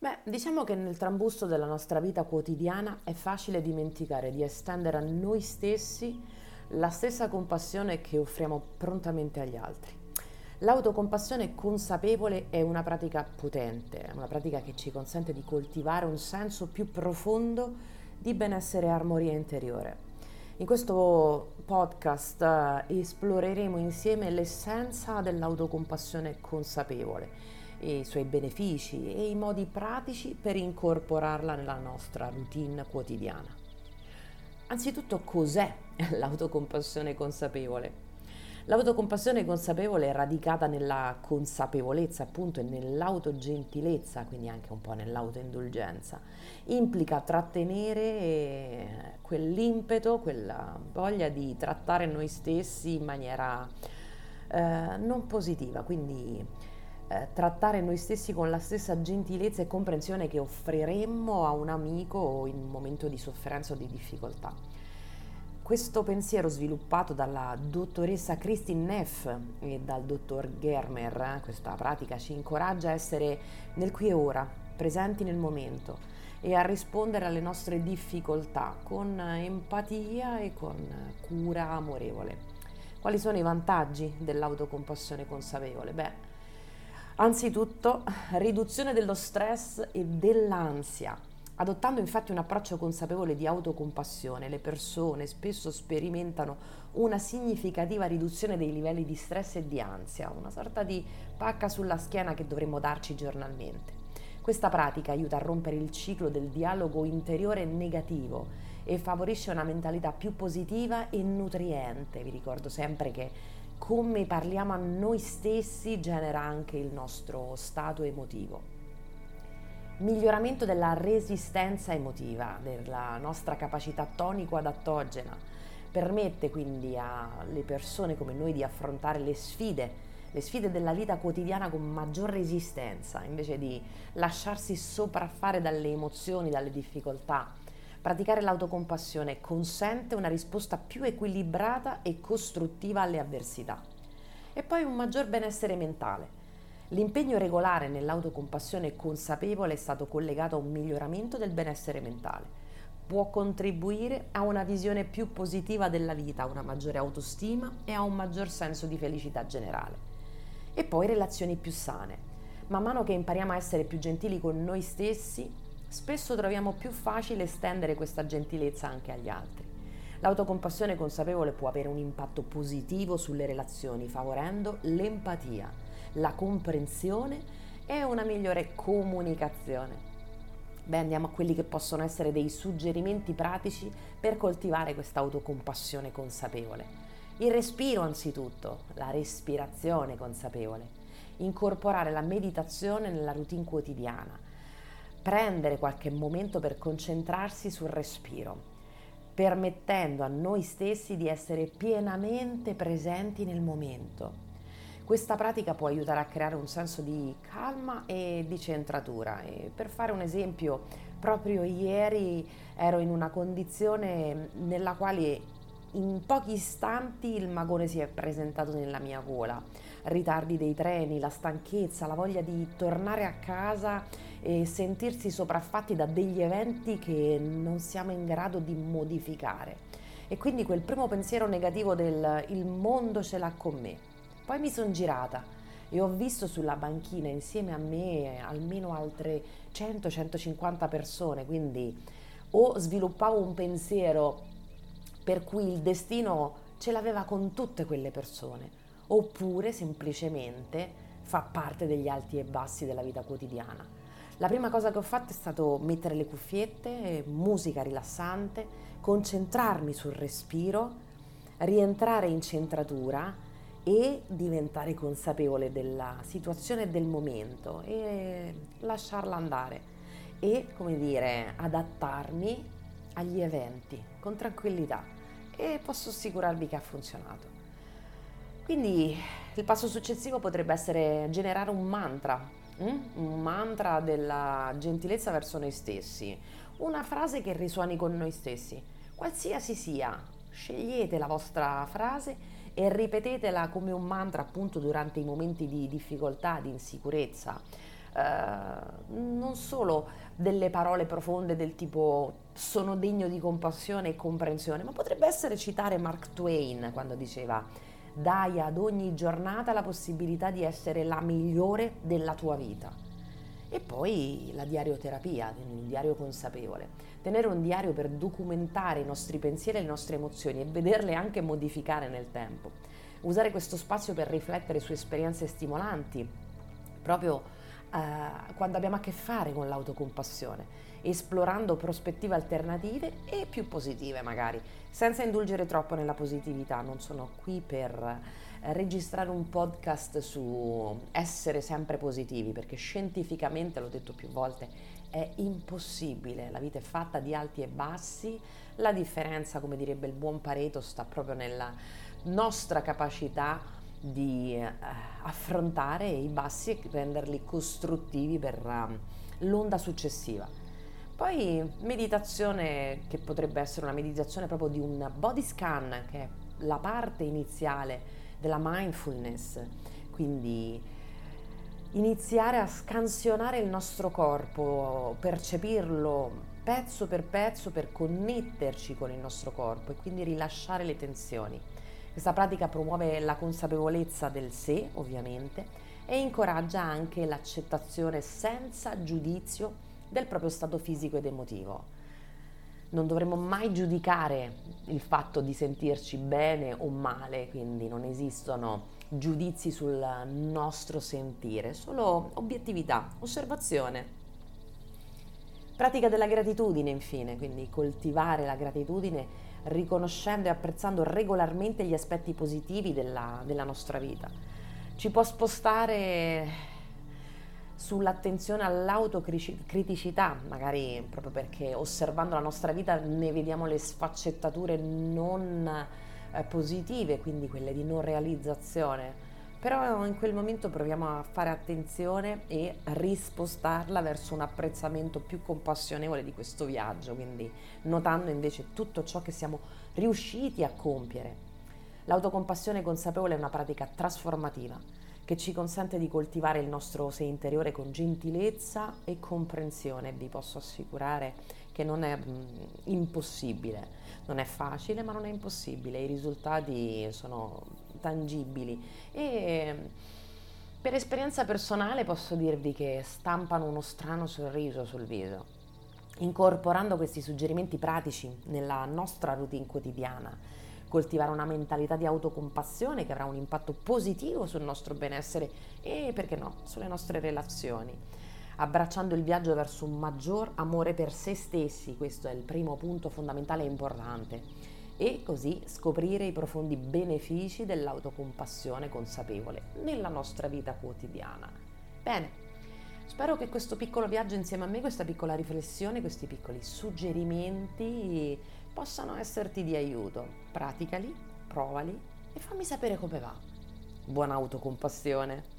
Beh, diciamo che nel trambusto della nostra vita quotidiana è facile dimenticare di estendere a noi stessi la stessa compassione che offriamo prontamente agli altri. L'autocompassione consapevole è una pratica potente, è una pratica che ci consente di coltivare un senso più profondo di benessere e armonia interiore. In questo podcast eh, esploreremo insieme l'essenza dell'autocompassione consapevole, i suoi benefici e i modi pratici per incorporarla nella nostra routine quotidiana. Anzitutto cos'è l'autocompassione consapevole? L'autocompassione consapevole è radicata nella consapevolezza appunto e nell'autogentilezza, quindi anche un po' nell'autoindulgenza. Implica trattenere eh, quell'impeto, quella voglia di trattare noi stessi in maniera eh, non positiva, quindi eh, trattare noi stessi con la stessa gentilezza e comprensione che offriremmo a un amico in un momento di sofferenza o di difficoltà. Questo pensiero sviluppato dalla dottoressa Christine Neff e dal dottor Germer, eh, questa pratica ci incoraggia a essere nel qui e ora, presenti nel momento e a rispondere alle nostre difficoltà con empatia e con cura amorevole. Quali sono i vantaggi dell'autocompassione consapevole? Beh, anzitutto riduzione dello stress e dell'ansia Adottando infatti un approccio consapevole di autocompassione, le persone spesso sperimentano una significativa riduzione dei livelli di stress e di ansia, una sorta di pacca sulla schiena che dovremmo darci giornalmente. Questa pratica aiuta a rompere il ciclo del dialogo interiore negativo e favorisce una mentalità più positiva e nutriente. Vi ricordo sempre che come parliamo a noi stessi genera anche il nostro stato emotivo miglioramento della resistenza emotiva, della nostra capacità tonico-adattogena, permette quindi alle persone come noi di affrontare le sfide, le sfide della vita quotidiana con maggior resistenza, invece di lasciarsi sopraffare dalle emozioni, dalle difficoltà. Praticare l'autocompassione consente una risposta più equilibrata e costruttiva alle avversità. E poi un maggior benessere mentale L'impegno regolare nell'autocompassione consapevole è stato collegato a un miglioramento del benessere mentale. Può contribuire a una visione più positiva della vita, a una maggiore autostima e a un maggior senso di felicità generale. E poi relazioni più sane. Man mano che impariamo a essere più gentili con noi stessi, spesso troviamo più facile estendere questa gentilezza anche agli altri. L'autocompassione consapevole può avere un impatto positivo sulle relazioni, favorendo l'empatia la comprensione e una migliore comunicazione. Beh, andiamo a quelli che possono essere dei suggerimenti pratici per coltivare questa autocompassione consapevole. Il respiro anzitutto, la respirazione consapevole, incorporare la meditazione nella routine quotidiana, prendere qualche momento per concentrarsi sul respiro, permettendo a noi stessi di essere pienamente presenti nel momento questa pratica può aiutare a creare un senso di calma e di centratura. E per fare un esempio, proprio ieri ero in una condizione nella quale in pochi istanti il magone si è presentato nella mia gola. Ritardi dei treni, la stanchezza, la voglia di tornare a casa e sentirsi sopraffatti da degli eventi che non siamo in grado di modificare. E quindi quel primo pensiero negativo del il mondo ce l'ha con me poi mi sono girata e ho visto sulla banchina insieme a me almeno altre 100-150 persone, quindi o sviluppavo un pensiero per cui il destino ce l'aveva con tutte quelle persone, oppure semplicemente fa parte degli alti e bassi della vita quotidiana. La prima cosa che ho fatto è stato mettere le cuffiette, musica rilassante, concentrarmi sul respiro, rientrare in centratura e diventare consapevole della situazione e del momento e lasciarla andare e, come dire, adattarmi agli eventi con tranquillità e posso assicurarvi che ha funzionato. Quindi il passo successivo potrebbe essere generare un mantra, hm? un mantra della gentilezza verso noi stessi, una frase che risuoni con noi stessi, qualsiasi sia, scegliete la vostra frase e ripetetela come un mantra appunto durante i momenti di difficoltà, di insicurezza. Uh, non solo delle parole profonde del tipo sono degno di compassione e comprensione, ma potrebbe essere citare Mark Twain quando diceva dai ad ogni giornata la possibilità di essere la migliore della tua vita. E poi la diarioterapia, un diario consapevole. Tenere un diario per documentare i nostri pensieri e le nostre emozioni e vederle anche modificare nel tempo. Usare questo spazio per riflettere su esperienze stimolanti, proprio eh, quando abbiamo a che fare con l'autocompassione, esplorando prospettive alternative e più positive magari, senza indulgere troppo nella positività. Non sono qui per eh, registrare un podcast su essere sempre positivi, perché scientificamente, l'ho detto più volte, è impossibile, la vita è fatta di alti e bassi, la differenza, come direbbe il buon Pareto, sta proprio nella nostra capacità di eh, affrontare i bassi e renderli costruttivi per um, l'onda successiva. Poi meditazione che potrebbe essere una meditazione proprio di un body scan, che è la parte iniziale della mindfulness, quindi iniziare a scansionare il nostro corpo, percepirlo pezzo per pezzo per connetterci con il nostro corpo e quindi rilasciare le tensioni. Questa pratica promuove la consapevolezza del sé, ovviamente, e incoraggia anche l'accettazione senza giudizio del proprio stato fisico ed emotivo. Non dovremmo mai giudicare il fatto di sentirci bene o male, quindi non esistono giudizi sul nostro sentire, solo obiettività, osservazione. Pratica della gratitudine, infine, quindi coltivare la gratitudine riconoscendo e apprezzando regolarmente gli aspetti positivi della, della nostra vita. Ci può spostare sull'attenzione all'autocriticità, magari proprio perché osservando la nostra vita ne vediamo le sfaccettature non eh, positive, quindi quelle di non realizzazione. Però in quel momento proviamo a fare attenzione e rispostarla verso un apprezzamento più compassionevole di questo viaggio, quindi notando invece tutto ciò che siamo riusciti a compiere. L'autocompassione consapevole è una pratica trasformativa che ci consente di coltivare il nostro sé interiore con gentilezza e comprensione. Vi posso assicurare che non è mh, mm, impossibile, non è facile, ma non è impossibile. I risultati sono tangibili e mm, per esperienza personale posso dirvi che stampano uno strano sorriso sul viso. Incorporando questi suggerimenti pratici nella nostra routine quotidiana, coltivare una mentalità di autocompassione che avrà un impatto positivo sul nostro benessere e, perché no, sulle nostre relazioni. Abbracciando il viaggio verso un maggior amore per se stessi, questo è il primo punto fondamentale e importante, e così scoprire i profondi benefici dell'autocompassione consapevole nella nostra vita quotidiana. Bene, Spero che questo piccolo viaggio insieme a me, questa piccola riflessione, questi piccoli suggerimenti possano esserti di aiuto. Praticali, provali e fammi sapere come va. Buona autocompassione!